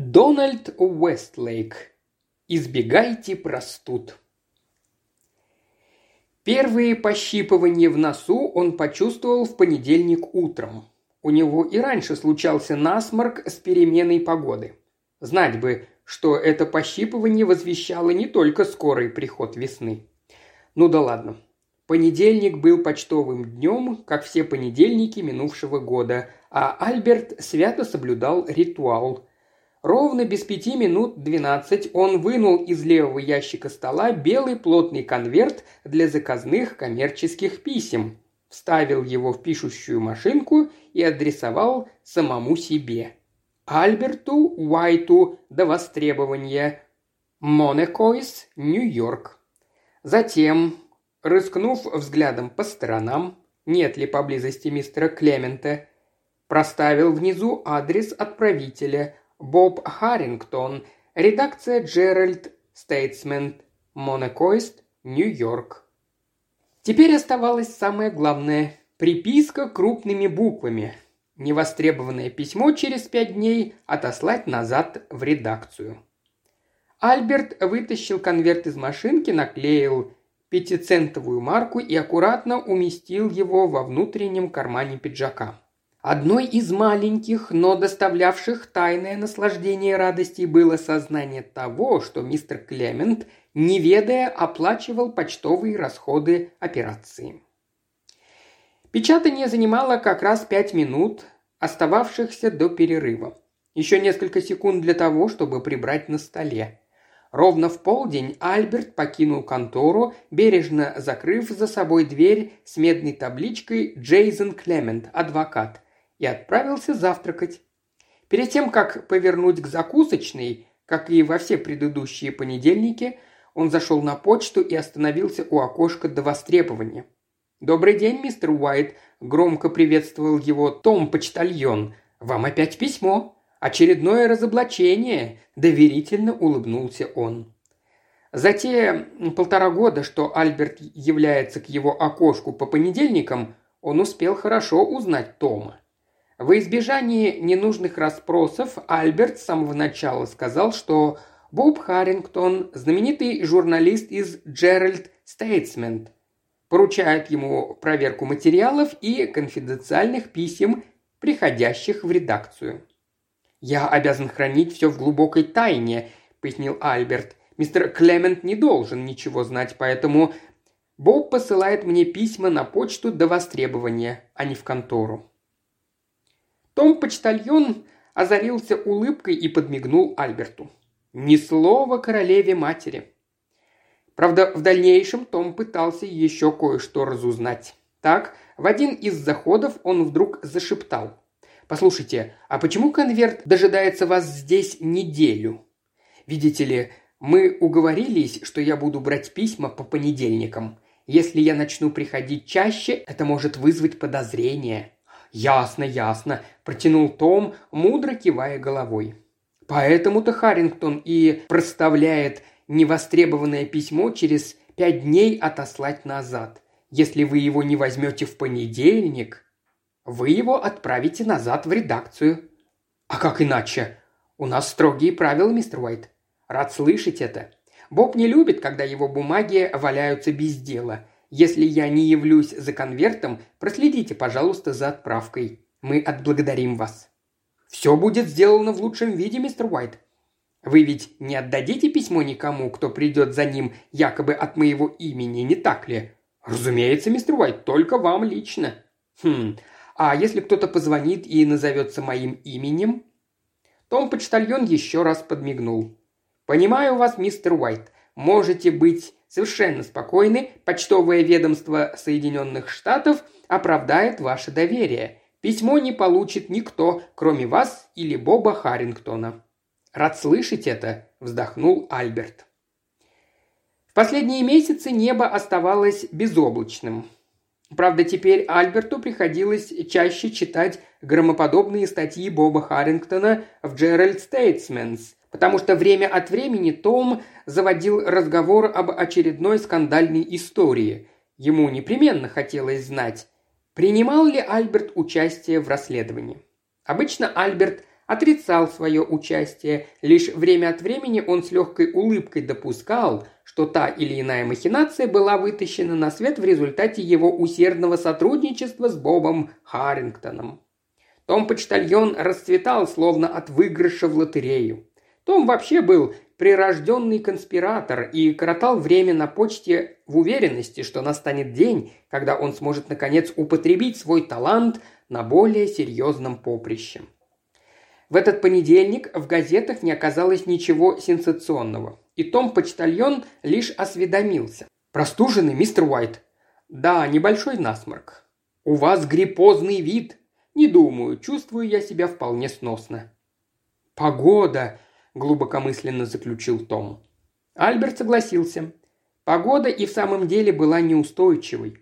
Дональд Уэстлейк. Избегайте простуд. Первые пощипывания в носу он почувствовал в понедельник утром. У него и раньше случался насморк с переменой погоды. Знать бы, что это пощипывание возвещало не только скорый приход весны. Ну да ладно. Понедельник был почтовым днем, как все понедельники минувшего года, а Альберт свято соблюдал ритуал. Ровно без пяти минут двенадцать он вынул из левого ящика стола белый плотный конверт для заказных коммерческих писем, вставил его в пишущую машинку и адресовал самому себе. Альберту Уайту до востребования. Монекойс, Нью-Йорк. Затем, рыскнув взглядом по сторонам, нет ли поблизости мистера Клемента, проставил внизу адрес отправителя – Боб Харрингтон, редакция Джеральд Стейтсмент, Монекоист, Нью-Йорк. Теперь оставалось самое главное – приписка крупными буквами. Невостребованное письмо через пять дней отослать назад в редакцию. Альберт вытащил конверт из машинки, наклеил пятицентовую марку и аккуратно уместил его во внутреннем кармане пиджака. Одной из маленьких, но доставлявших тайное наслаждение радости было сознание того, что мистер Клемент, не ведая, оплачивал почтовые расходы операции. Печатание занимало как раз пять минут, остававшихся до перерыва. Еще несколько секунд для того, чтобы прибрать на столе. Ровно в полдень Альберт покинул контору, бережно закрыв за собой дверь с медной табличкой «Джейсон Клемент, адвокат», и отправился завтракать. Перед тем, как повернуть к закусочной, как и во все предыдущие понедельники, он зашел на почту и остановился у окошка до востребования. «Добрый день, мистер Уайт», – громко приветствовал его Том-почтальон. «Вам опять письмо. Очередное разоблачение», – доверительно улыбнулся он. За те полтора года, что Альберт является к его окошку по понедельникам, он успел хорошо узнать Тома. В избежании ненужных расспросов Альберт с самого начала сказал, что Боб Харрингтон, знаменитый журналист из Джеральд Стейтсмент, поручает ему проверку материалов и конфиденциальных писем, приходящих в редакцию. «Я обязан хранить все в глубокой тайне», – пояснил Альберт. «Мистер Клемент не должен ничего знать, поэтому Боб посылает мне письма на почту до востребования, а не в контору». Том-почтальон озарился улыбкой и подмигнул Альберту. Ни слова королеве матери. Правда, в дальнейшем Том пытался еще кое-что разузнать. Так, в один из заходов он вдруг зашептал. «Послушайте, а почему конверт дожидается вас здесь неделю? Видите ли, мы уговорились, что я буду брать письма по понедельникам. Если я начну приходить чаще, это может вызвать подозрение. «Ясно, ясно», – протянул Том, мудро кивая головой. «Поэтому-то Харрингтон и проставляет невостребованное письмо через пять дней отослать назад. Если вы его не возьмете в понедельник, вы его отправите назад в редакцию». «А как иначе? У нас строгие правила, мистер Уайт. Рад слышать это. Боб не любит, когда его бумаги валяются без дела. Если я не явлюсь за конвертом, проследите, пожалуйста, за отправкой. Мы отблагодарим вас». «Все будет сделано в лучшем виде, мистер Уайт. Вы ведь не отдадите письмо никому, кто придет за ним якобы от моего имени, не так ли?» «Разумеется, мистер Уайт, только вам лично». «Хм, а если кто-то позвонит и назовется моим именем?» Том-почтальон еще раз подмигнул. «Понимаю вас, мистер Уайт. Можете быть совершенно спокойны, почтовое ведомство Соединенных Штатов оправдает ваше доверие. Письмо не получит никто, кроме вас или Боба Харрингтона». «Рад слышать это», – вздохнул Альберт. В последние месяцы небо оставалось безоблачным. Правда, теперь Альберту приходилось чаще читать громоподобные статьи Боба Харрингтона в Джеральд Стейтсменс, потому что время от времени Том заводил разговор об очередной скандальной истории. Ему непременно хотелось знать, принимал ли Альберт участие в расследовании. Обычно Альберт отрицал свое участие. Лишь время от времени он с легкой улыбкой допускал, что та или иная махинация была вытащена на свет в результате его усердного сотрудничества с Бобом Харрингтоном. Том-почтальон расцветал, словно от выигрыша в лотерею. Том вообще был прирожденный конспиратор и коротал время на почте в уверенности, что настанет день, когда он сможет наконец употребить свой талант на более серьезном поприще. В этот понедельник в газетах не оказалось ничего сенсационного, и Том-почтальон лишь осведомился. «Простуженный, мистер Уайт?» «Да, небольшой насморк». «У вас гриппозный вид», «Не думаю, чувствую я себя вполне сносно». «Погода», – глубокомысленно заключил Том. Альберт согласился. Погода и в самом деле была неустойчивой.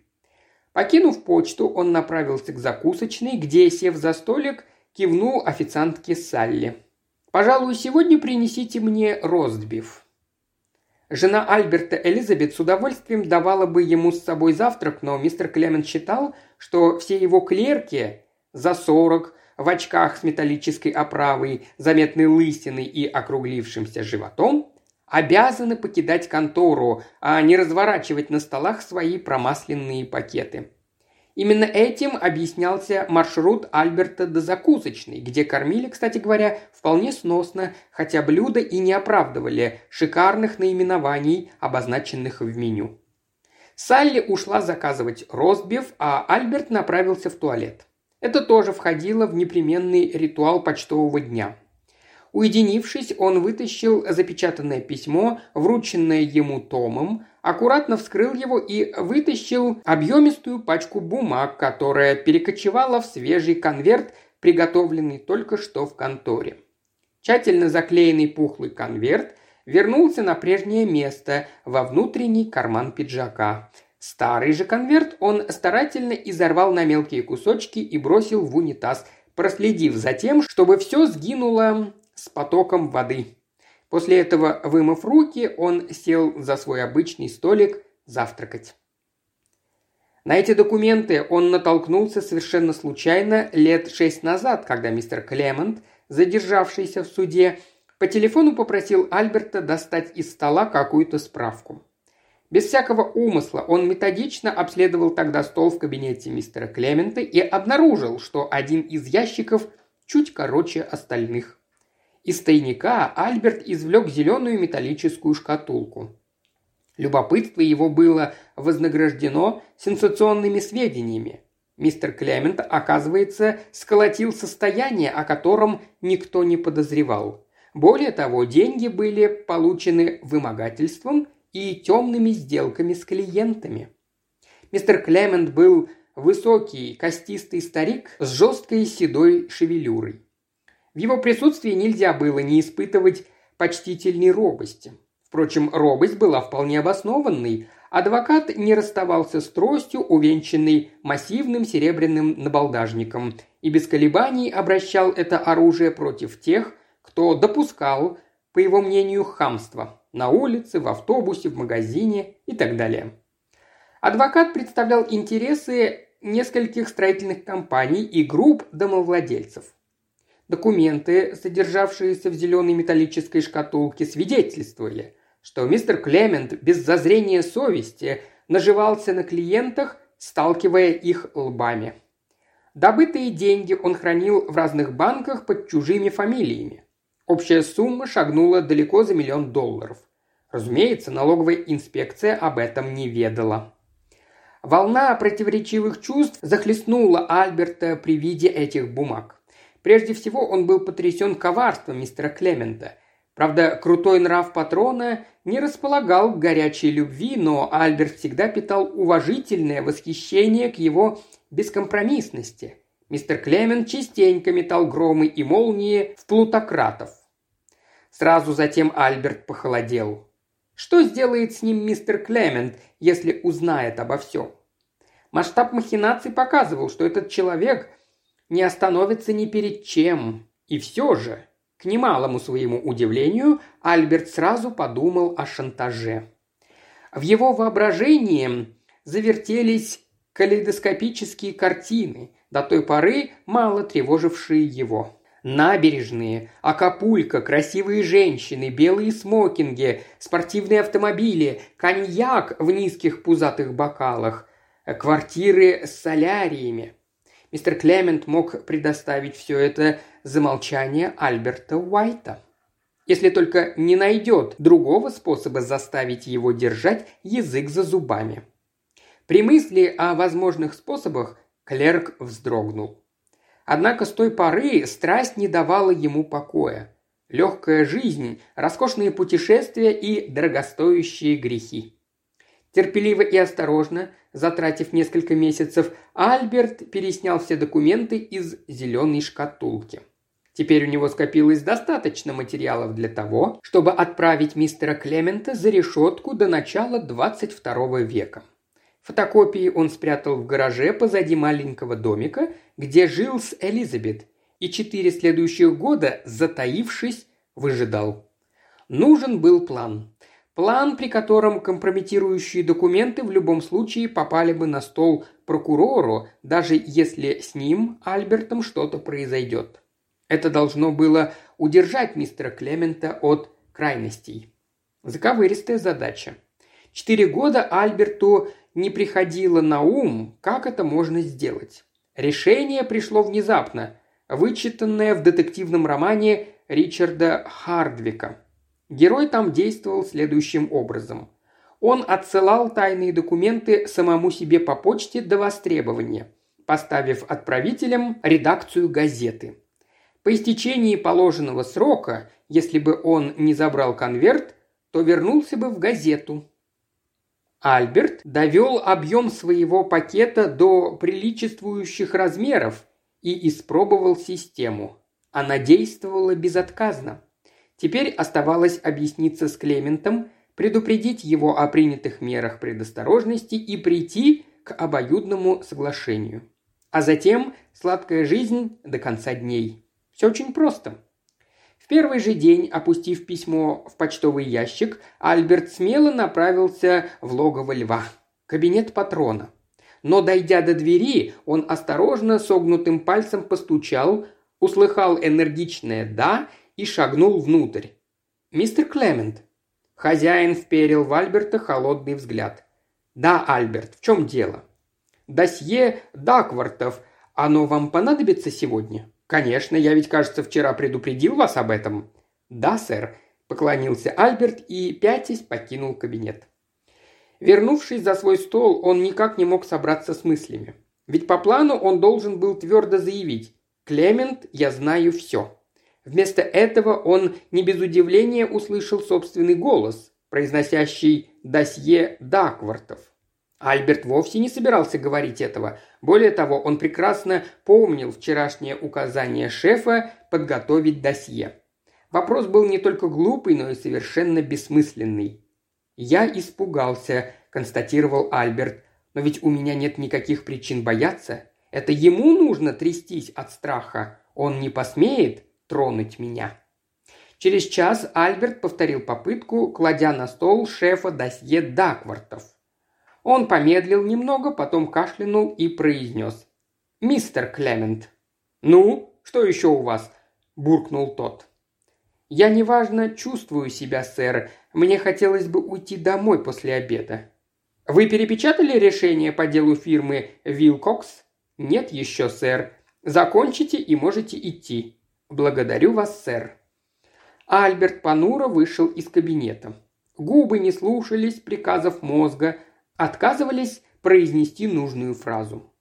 Покинув почту, он направился к закусочной, где, сев за столик, кивнул официантке Салли. «Пожалуй, сегодня принесите мне ростбиф». Жена Альберта Элизабет с удовольствием давала бы ему с собой завтрак, но мистер Клемент считал, что все его клерки за сорок, в очках с металлической оправой, заметной лысиной и округлившимся животом, обязаны покидать контору, а не разворачивать на столах свои промасленные пакеты. Именно этим объяснялся маршрут Альберта до закусочной, где кормили, кстати говоря, вполне сносно, хотя блюда и не оправдывали шикарных наименований, обозначенных в меню. Салли ушла заказывать ростбиф, а Альберт направился в туалет. Это тоже входило в непременный ритуал почтового дня. Уединившись, он вытащил запечатанное письмо, врученное ему Томом, аккуратно вскрыл его и вытащил объемистую пачку бумаг, которая перекочевала в свежий конверт, приготовленный только что в конторе. Тщательно заклеенный пухлый конверт вернулся на прежнее место во внутренний карман пиджака. Старый же конверт он старательно изорвал на мелкие кусочки и бросил в унитаз, проследив за тем, чтобы все сгинуло с потоком воды. После этого, вымыв руки, он сел за свой обычный столик завтракать. На эти документы он натолкнулся совершенно случайно лет шесть назад, когда мистер Клемент, задержавшийся в суде, по телефону попросил Альберта достать из стола какую-то справку. Без всякого умысла он методично обследовал тогда стол в кабинете мистера Клемента и обнаружил, что один из ящиков чуть короче остальных. Из тайника Альберт извлек зеленую металлическую шкатулку. Любопытство его было вознаграждено сенсационными сведениями. Мистер Клемент, оказывается, сколотил состояние, о котором никто не подозревал. Более того, деньги были получены вымогательством и темными сделками с клиентами. Мистер Клемент был высокий, костистый старик с жесткой седой шевелюрой. В его присутствии нельзя было не испытывать почтительной робости. Впрочем, робость была вполне обоснованной. Адвокат не расставался с тростью, увенчанной массивным серебряным набалдажником, и без колебаний обращал это оружие против тех, кто допускал, по его мнению, хамство на улице, в автобусе, в магазине и так далее. Адвокат представлял интересы нескольких строительных компаний и групп домовладельцев. Документы, содержавшиеся в зеленой металлической шкатулке, свидетельствовали, что мистер Клемент без зазрения совести наживался на клиентах, сталкивая их лбами. Добытые деньги он хранил в разных банках под чужими фамилиями. Общая сумма шагнула далеко за миллион долларов. Разумеется, налоговая инспекция об этом не ведала. Волна противоречивых чувств захлестнула Альберта при виде этих бумаг. Прежде всего, он был потрясен коварством мистера Клемента. Правда, крутой нрав патрона не располагал к горячей любви, но Альберт всегда питал уважительное восхищение к его бескомпромиссности. Мистер Клемент частенько метал громы и молнии в плутократов. Сразу затем Альберт похолодел. Что сделает с ним мистер Клемент, если узнает обо всем? Масштаб махинаций показывал, что этот человек не остановится ни перед чем. И все же, к немалому своему удивлению, Альберт сразу подумал о шантаже. В его воображении завертелись калейдоскопические картины, до той поры мало тревожившие его. Набережные, Акапулько, красивые женщины, белые смокинги, спортивные автомобили, коньяк в низких пузатых бокалах, квартиры с соляриями. Мистер Клемент мог предоставить все это за молчание Альберта Уайта. Если только не найдет другого способа заставить его держать язык за зубами. При мысли о возможных способах клерк вздрогнул. Однако с той поры страсть не давала ему покоя. Легкая жизнь, роскошные путешествия и дорогостоящие грехи. Терпеливо и осторожно, затратив несколько месяцев, Альберт переснял все документы из зеленой шкатулки. Теперь у него скопилось достаточно материалов для того, чтобы отправить мистера Клемента за решетку до начала 22 века. Фотокопии он спрятал в гараже позади маленького домика, где жил с Элизабет, и четыре следующих года, затаившись, выжидал. Нужен был план. План, при котором компрометирующие документы в любом случае попали бы на стол прокурору, даже если с ним, Альбертом, что-то произойдет. Это должно было удержать мистера Клемента от крайностей. Заковыристая задача. Четыре года Альберту не приходило на ум, как это можно сделать. Решение пришло внезапно, вычитанное в детективном романе Ричарда Хардвика. Герой там действовал следующим образом. Он отсылал тайные документы самому себе по почте до востребования, поставив отправителем редакцию газеты. По истечении положенного срока, если бы он не забрал конверт, то вернулся бы в газету, Альберт довел объем своего пакета до приличествующих размеров и испробовал систему. Она действовала безотказно. Теперь оставалось объясниться с Клементом, предупредить его о принятых мерах предосторожности и прийти к обоюдному соглашению. А затем сладкая жизнь до конца дней. Все очень просто. В первый же день, опустив письмо в почтовый ящик, Альберт смело направился в логово льва. Кабинет патрона. Но, дойдя до двери, он осторожно согнутым пальцем постучал, услыхал энергичное «да» и шагнул внутрь. «Мистер Клемент». Хозяин вперил в Альберта холодный взгляд. «Да, Альберт, в чем дело?» «Досье Даквартов. Оно вам понадобится сегодня?» «Конечно, я ведь, кажется, вчера предупредил вас об этом». «Да, сэр», – поклонился Альберт и, пятясь, покинул кабинет. Вернувшись за свой стол, он никак не мог собраться с мыслями. Ведь по плану он должен был твердо заявить «Клемент, я знаю все». Вместо этого он не без удивления услышал собственный голос, произносящий досье Даквартов. Альберт вовсе не собирался говорить этого. Более того, он прекрасно помнил вчерашнее указание шефа подготовить досье. Вопрос был не только глупый, но и совершенно бессмысленный. «Я испугался», – констатировал Альберт. «Но ведь у меня нет никаких причин бояться. Это ему нужно трястись от страха. Он не посмеет тронуть меня». Через час Альберт повторил попытку, кладя на стол шефа досье Даквартов. Он помедлил немного, потом кашлянул и произнес. «Мистер Клемент». «Ну, что еще у вас?» – буркнул тот. «Я неважно чувствую себя, сэр. Мне хотелось бы уйти домой после обеда». «Вы перепечатали решение по делу фирмы Вилкокс?» «Нет еще, сэр. Закончите и можете идти». «Благодарю вас, сэр». Альберт Панура вышел из кабинета. Губы не слушались приказов мозга, отказывались произнести нужную фразу.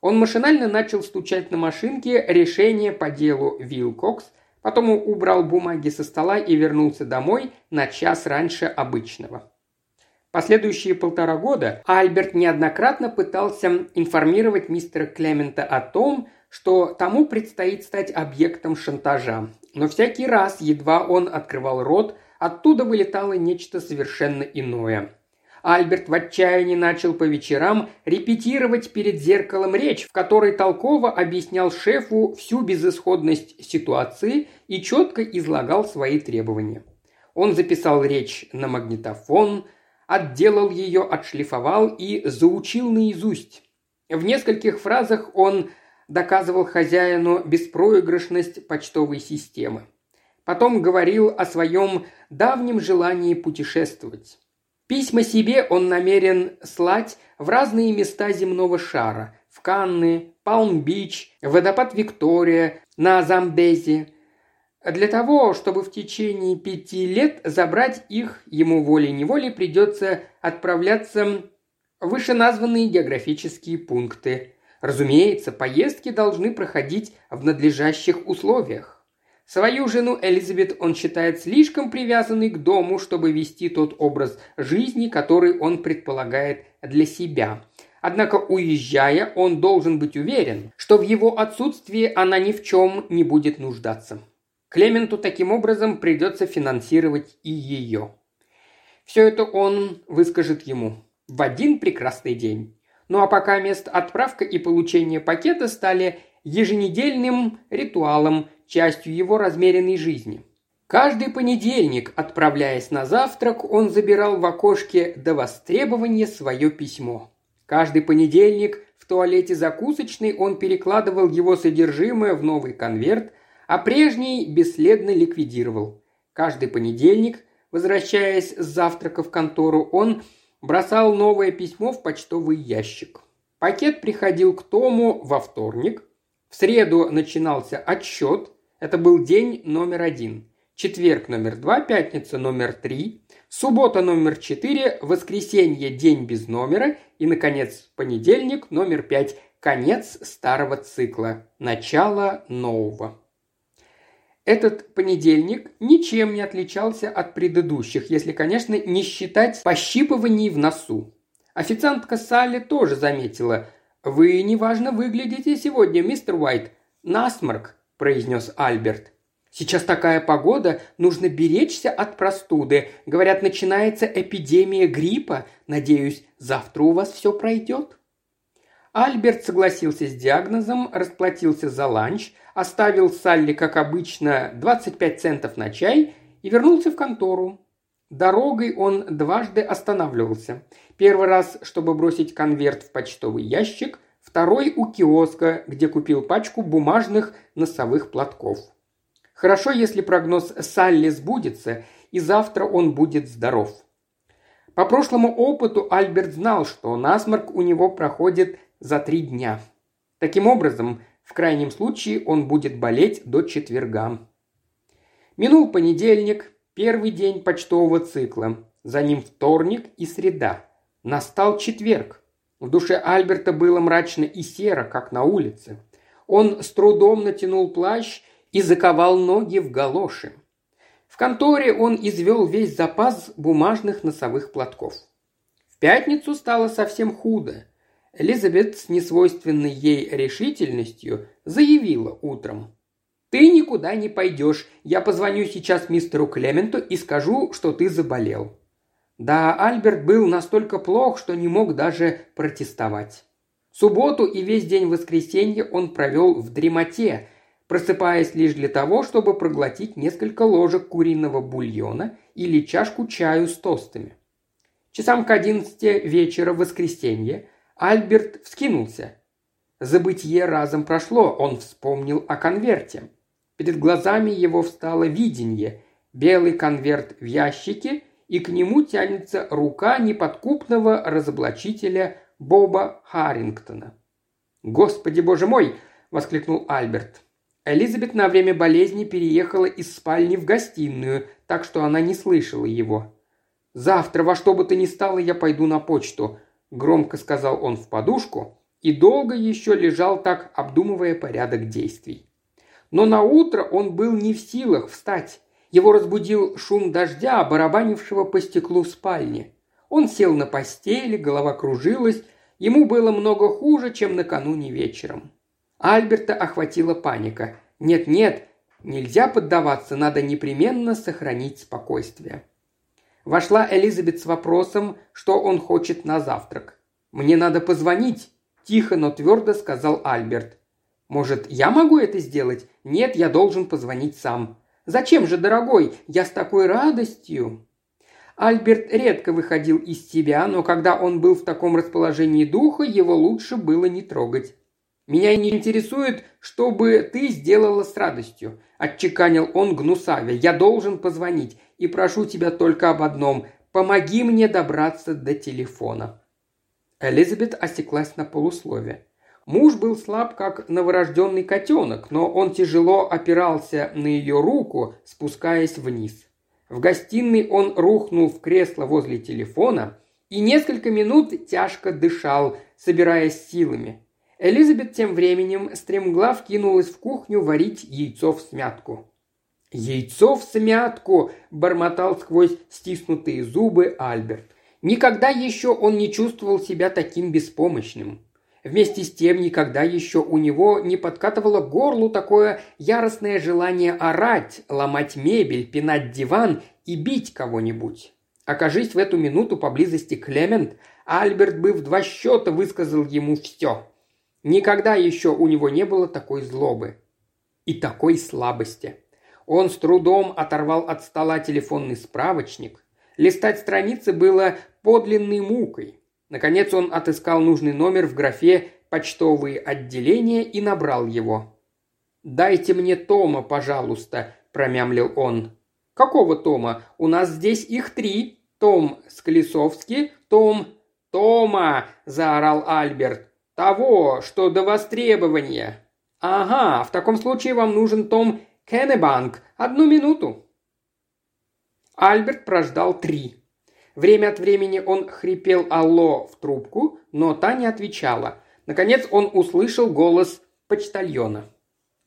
Он машинально начал стучать на машинке решение по делу Вилкокс, потом убрал бумаги со стола и вернулся домой на час раньше обычного. Последующие полтора года Альберт неоднократно пытался информировать мистера Клемента о том, что тому предстоит стать объектом шантажа. Но всякий раз, едва он открывал рот, оттуда вылетало нечто совершенно иное. Альберт в отчаянии начал по вечерам репетировать перед зеркалом речь, в которой толково объяснял шефу всю безысходность ситуации и четко излагал свои требования. Он записал речь на магнитофон, отделал ее, отшлифовал и заучил наизусть. В нескольких фразах он доказывал хозяину беспроигрышность почтовой системы. Потом говорил о своем давнем желании путешествовать. Письма себе он намерен слать в разные места земного шара – в Канны, Палм-Бич, водопад Виктория, на Замбезе. Для того, чтобы в течение пяти лет забрать их, ему волей-неволей придется отправляться в вышеназванные географические пункты. Разумеется, поездки должны проходить в надлежащих условиях. Свою жену Элизабет он считает слишком привязанной к дому, чтобы вести тот образ жизни, который он предполагает для себя. Однако, уезжая, он должен быть уверен, что в его отсутствии она ни в чем не будет нуждаться. Клементу таким образом придется финансировать и ее. Все это он выскажет ему в один прекрасный день. Ну а пока мест отправка и получение пакета стали еженедельным ритуалом, частью его размеренной жизни. Каждый понедельник, отправляясь на завтрак, он забирал в окошке до востребования свое письмо. Каждый понедельник в туалете закусочной он перекладывал его содержимое в новый конверт, а прежний бесследно ликвидировал. Каждый понедельник, возвращаясь с завтрака в контору, он бросал новое письмо в почтовый ящик. Пакет приходил к Тому во вторник. В среду начинался отсчет – это был день номер один. Четверг номер два, пятница номер три, суббота номер четыре, воскресенье день без номера и, наконец, понедельник номер пять, конец старого цикла, начало нового. Этот понедельник ничем не отличался от предыдущих, если, конечно, не считать пощипываний в носу. Официантка Салли тоже заметила. «Вы неважно выглядите сегодня, мистер Уайт. Насморк произнес Альберт. «Сейчас такая погода, нужно беречься от простуды. Говорят, начинается эпидемия гриппа. Надеюсь, завтра у вас все пройдет». Альберт согласился с диагнозом, расплатился за ланч, оставил Салли, как обычно, 25 центов на чай и вернулся в контору. Дорогой он дважды останавливался. Первый раз, чтобы бросить конверт в почтовый ящик – второй у киоска, где купил пачку бумажных носовых платков. Хорошо, если прогноз Салли сбудется, и завтра он будет здоров. По прошлому опыту Альберт знал, что насморк у него проходит за три дня. Таким образом, в крайнем случае он будет болеть до четверга. Минул понедельник, первый день почтового цикла. За ним вторник и среда. Настал четверг. В душе Альберта было мрачно и серо, как на улице. Он с трудом натянул плащ и заковал ноги в галоши. В конторе он извел весь запас бумажных носовых платков. В пятницу стало совсем худо. Элизабет с несвойственной ей решительностью заявила утром. «Ты никуда не пойдешь. Я позвоню сейчас мистеру Клементу и скажу, что ты заболел. Да, Альберт был настолько плох, что не мог даже протестовать. Субботу и весь день воскресенья он провел в дремоте, просыпаясь лишь для того, чтобы проглотить несколько ложек куриного бульона или чашку чаю с тостами. Часам к одиннадцати вечера в воскресенье Альберт вскинулся. Забытье разом прошло, он вспомнил о конверте. Перед глазами его встало видение. Белый конверт в ящике – и к нему тянется рука неподкупного разоблачителя Боба Харрингтона. «Господи, боже мой!» – воскликнул Альберт. Элизабет на время болезни переехала из спальни в гостиную, так что она не слышала его. «Завтра во что бы то ни стало я пойду на почту», – громко сказал он в подушку и долго еще лежал так, обдумывая порядок действий. Но на утро он был не в силах встать. Его разбудил шум дождя, барабанившего по стеклу спальни. Он сел на постели, голова кружилась, ему было много хуже, чем накануне вечером. Альберта охватила паника. «Нет-нет, нельзя поддаваться, надо непременно сохранить спокойствие». Вошла Элизабет с вопросом, что он хочет на завтрак. «Мне надо позвонить», – тихо, но твердо сказал Альберт. «Может, я могу это сделать? Нет, я должен позвонить сам. Зачем же, дорогой? Я с такой радостью!» Альберт редко выходил из себя, но когда он был в таком расположении духа, его лучше было не трогать. Меня не интересует, что бы ты сделала с радостью», – отчеканил он гнусавя. «Я должен позвонить и прошу тебя только об одном. Помоги мне добраться до телефона». Элизабет осеклась на полуслове. Муж был слаб, как новорожденный котенок, но он тяжело опирался на ее руку, спускаясь вниз. В гостиной он рухнул в кресло возле телефона и несколько минут тяжко дышал, собираясь силами. Элизабет тем временем стремглав кинулась в кухню варить яйцо в смятку. «Яйцо в смятку!» – бормотал сквозь стиснутые зубы Альберт. Никогда еще он не чувствовал себя таким беспомощным. Вместе с тем никогда еще у него не подкатывало к горлу такое яростное желание орать, ломать мебель, пинать диван и бить кого-нибудь. Окажись в эту минуту поблизости Клемент, Альберт бы в два счета высказал ему все. Никогда еще у него не было такой злобы и такой слабости. Он с трудом оторвал от стола телефонный справочник. Листать страницы было подлинной мукой. Наконец он отыскал нужный номер в графе «Почтовые отделения» и набрал его. «Дайте мне Тома, пожалуйста», – промямлил он. «Какого Тома? У нас здесь их три. Том Склесовский, Том...» «Тома!» – заорал Альберт. Того, что до востребования. Ага, в таком случае вам нужен Том Кеннебанк. Одну минуту. Альберт прождал три. Время от времени он хрипел «Алло» в трубку, но та не отвечала. Наконец он услышал голос почтальона.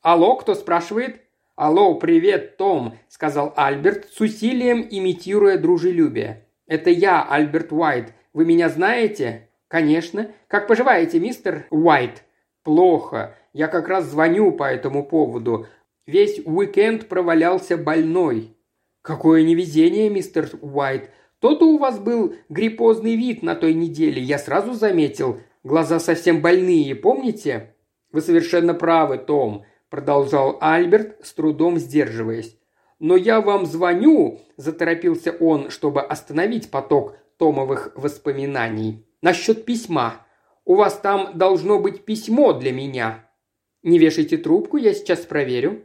«Алло, кто спрашивает?» «Алло, привет, Том», – сказал Альберт, с усилием имитируя дружелюбие. «Это я, Альберт Уайт. Вы меня знаете?» «Конечно. Как поживаете, мистер Уайт?» «Плохо. Я как раз звоню по этому поводу. Весь уикенд провалялся больной». «Какое невезение, мистер Уайт. То-то у вас был гриппозный вид на той неделе. Я сразу заметил. Глаза совсем больные, помните?» «Вы совершенно правы, Том», – продолжал Альберт, с трудом сдерживаясь. «Но я вам звоню», – заторопился он, чтобы остановить поток Томовых воспоминаний. Насчет письма. У вас там должно быть письмо для меня. Не вешайте трубку, я сейчас проверю».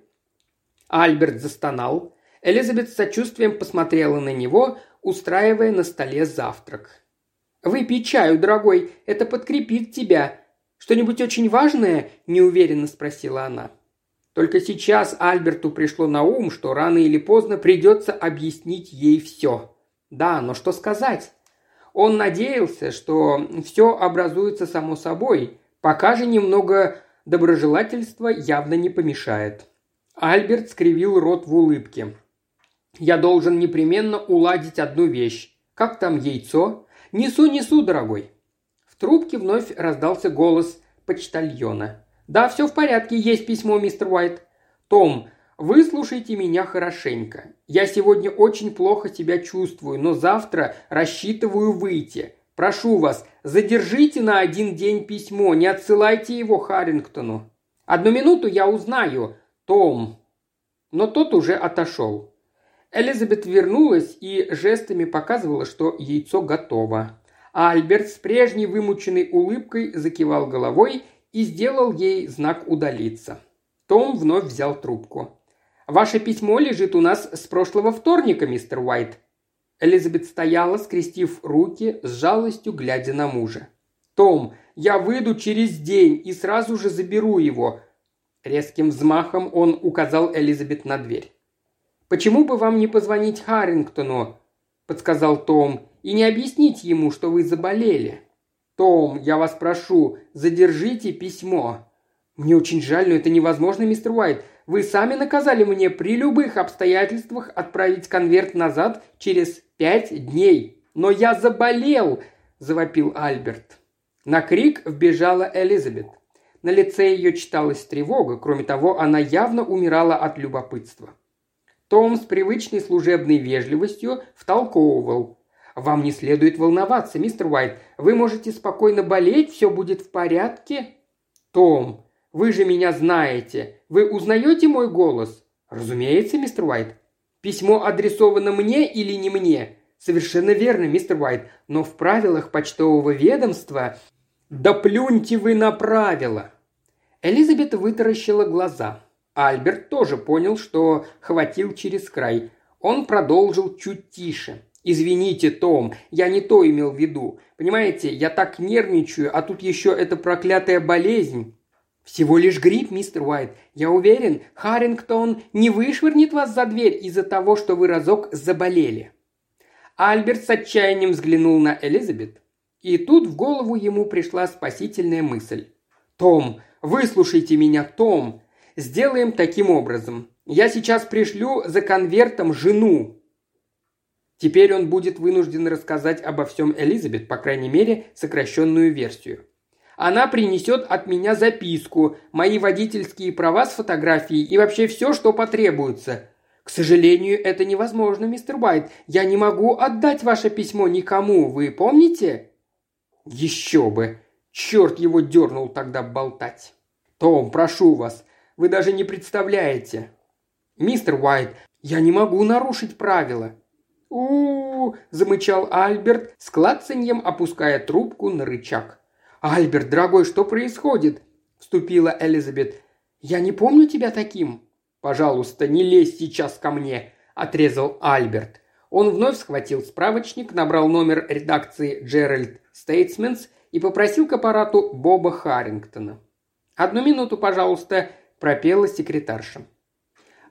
Альберт застонал. Элизабет с сочувствием посмотрела на него, устраивая на столе завтрак. «Выпей чаю, дорогой, это подкрепит тебя. Что-нибудь очень важное?» – неуверенно спросила она. Только сейчас Альберту пришло на ум, что рано или поздно придется объяснить ей все. Да, но что сказать? Он надеялся, что все образуется само собой, пока же немного доброжелательства явно не помешает. Альберт скривил рот в улыбке. «Я должен непременно уладить одну вещь. Как там яйцо? Несу, несу, дорогой». В трубке вновь раздался голос почтальона. «Да, все в порядке, есть письмо, мистер Уайт». «Том, Выслушайте меня хорошенько. Я сегодня очень плохо себя чувствую, но завтра рассчитываю выйти. Прошу вас, задержите на один день письмо, не отсылайте его Харрингтону. Одну минуту я узнаю. Том. Но тот уже отошел. Элизабет вернулась и жестами показывала, что яйцо готово. А Альберт с прежней вымученной улыбкой закивал головой и сделал ей знак удалиться. Том вновь взял трубку. Ваше письмо лежит у нас с прошлого вторника, мистер Уайт». Элизабет стояла, скрестив руки, с жалостью глядя на мужа. «Том, я выйду через день и сразу же заберу его». Резким взмахом он указал Элизабет на дверь. «Почему бы вам не позвонить Харрингтону?» – подсказал Том, – «и не объяснить ему, что вы заболели?» «Том, я вас прошу, задержите письмо». «Мне очень жаль, но это невозможно, мистер Уайт. Вы сами наказали мне при любых обстоятельствах отправить конверт назад через пять дней. Но я заболел!» – завопил Альберт. На крик вбежала Элизабет. На лице ее читалась тревога, кроме того, она явно умирала от любопытства. Том с привычной служебной вежливостью втолковывал. «Вам не следует волноваться, мистер Уайт. Вы можете спокойно болеть, все будет в порядке». «Том, вы же меня знаете. Вы узнаете мой голос?» «Разумеется, мистер Уайт». «Письмо адресовано мне или не мне?» «Совершенно верно, мистер Уайт, но в правилах почтового ведомства...» «Да плюньте вы на правила!» Элизабет вытаращила глаза. Альберт тоже понял, что хватил через край. Он продолжил чуть тише. «Извините, Том, я не то имел в виду. Понимаете, я так нервничаю, а тут еще эта проклятая болезнь. «Всего лишь грипп, мистер Уайт. Я уверен, Харрингтон не вышвырнет вас за дверь из-за того, что вы разок заболели». Альберт с отчаянием взглянул на Элизабет, и тут в голову ему пришла спасительная мысль. «Том, выслушайте меня, Том. Сделаем таким образом. Я сейчас пришлю за конвертом жену». Теперь он будет вынужден рассказать обо всем Элизабет, по крайней мере, сокращенную версию. Она принесет от меня записку, мои водительские права с фотографией и вообще все, что потребуется. К сожалению, это невозможно, мистер Уайт. Я не могу отдать ваше письмо никому, вы помните? Еще бы. Черт его дернул тогда болтать. Том, прошу вас, вы даже не представляете. Мистер Уайт, я не могу нарушить правила. у, -у, -у замычал Альберт, с клацаньем опуская трубку на рычаг. «Альберт, дорогой, что происходит?» – вступила Элизабет. «Я не помню тебя таким». «Пожалуйста, не лезь сейчас ко мне», – отрезал Альберт. Он вновь схватил справочник, набрал номер редакции «Джеральд Стейтсменс» и попросил к аппарату Боба Харрингтона. «Одну минуту, пожалуйста», – пропела секретарша.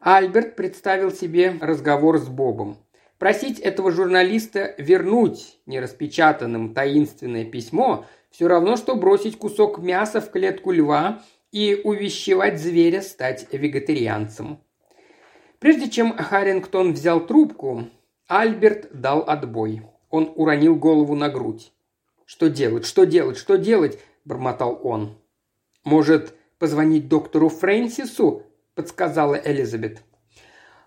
Альберт представил себе разговор с Бобом. Просить этого журналиста вернуть нераспечатанным таинственное письмо все равно, что бросить кусок мяса в клетку льва и увещевать зверя стать вегетарианцем. Прежде чем Харрингтон взял трубку, Альберт дал отбой. Он уронил голову на грудь. «Что делать? Что делать? Что делать?» – бормотал он. «Может, позвонить доктору Фрэнсису?» – подсказала Элизабет.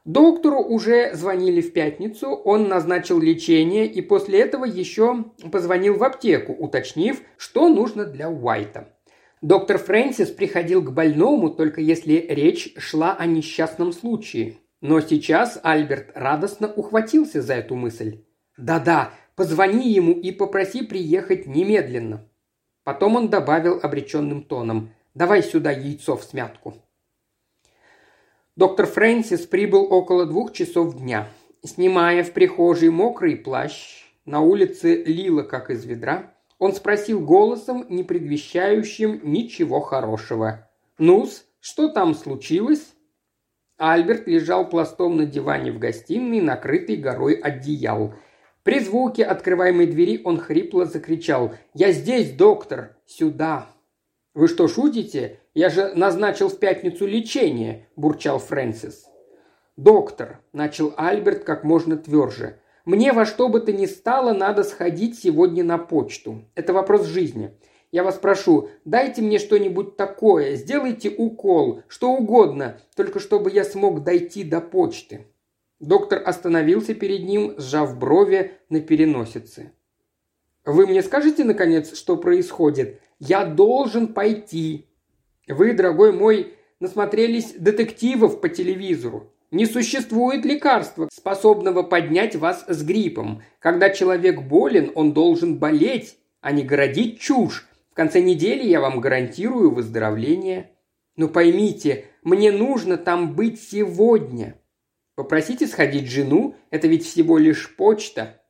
Доктору уже звонили в пятницу, он назначил лечение и после этого еще позвонил в аптеку, уточнив, что нужно для Уайта. Доктор Фрэнсис приходил к больному, только если речь шла о несчастном случае. Но сейчас Альберт радостно ухватился за эту мысль. «Да-да, позвони ему и попроси приехать немедленно». Потом он добавил обреченным тоном «Давай сюда яйцо в смятку». Доктор Фрэнсис прибыл около двух часов дня. Снимая в прихожей мокрый плащ, на улице лило, как из ведра, он спросил голосом, не предвещающим ничего хорошего. «Нус, что там случилось?» Альберт лежал пластом на диване в гостиной, накрытый горой одеял. При звуке открываемой двери он хрипло закричал «Я здесь, доктор! Сюда!» «Вы что, шутите? Я же назначил в пятницу лечение», – бурчал Фрэнсис. «Доктор», – начал Альберт как можно тверже, – «мне во что бы то ни стало надо сходить сегодня на почту. Это вопрос жизни. Я вас прошу, дайте мне что-нибудь такое, сделайте укол, что угодно, только чтобы я смог дойти до почты». Доктор остановился перед ним, сжав брови на переносице. «Вы мне скажете, наконец, что происходит? Я должен пойти. Вы, дорогой мой, насмотрелись детективов по телевизору. Не существует лекарства, способного поднять вас с гриппом. Когда человек болен, он должен болеть, а не городить чушь. В конце недели я вам гарантирую выздоровление. Но поймите, мне нужно там быть сегодня. Попросите сходить жену, это ведь всего лишь почта.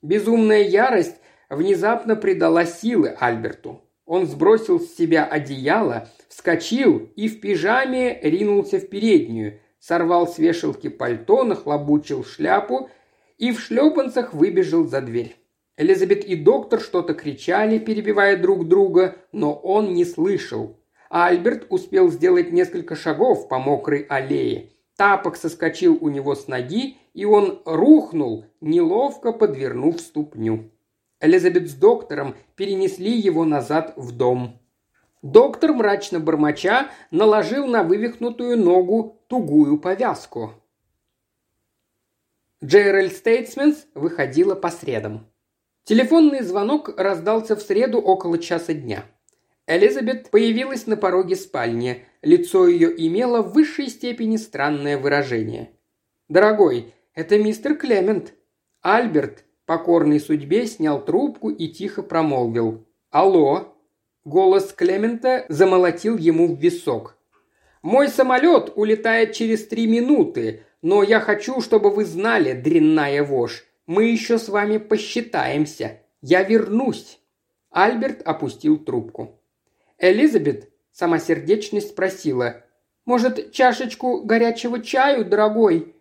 Безумная ярость внезапно придала силы Альберту. Он сбросил с себя одеяло, вскочил и в пижаме ринулся в переднюю, сорвал с вешалки пальто, нахлобучил шляпу и в шлепанцах выбежал за дверь. Элизабет и доктор что-то кричали, перебивая друг друга, но он не слышал. А Альберт успел сделать несколько шагов по мокрой аллее. Тапок соскочил у него с ноги, и он рухнул, неловко подвернув ступню. Элизабет с доктором перенесли его назад в дом. Доктор, мрачно бормоча, наложил на вывихнутую ногу тугую повязку. Джеральд Стейтсменс выходила по средам. Телефонный звонок раздался в среду около часа дня. Элизабет появилась на пороге спальни. Лицо ее имело в высшей степени странное выражение. «Дорогой, это мистер Клемент. Альберт покорный судьбе, снял трубку и тихо промолвил. «Алло!» Голос Клемента замолотил ему в висок. «Мой самолет улетает через три минуты, но я хочу, чтобы вы знали, дрянная вошь, мы еще с вами посчитаемся. Я вернусь». Альберт опустил трубку. Элизабет сама сердечность спросила. «Может, чашечку горячего чаю, дорогой?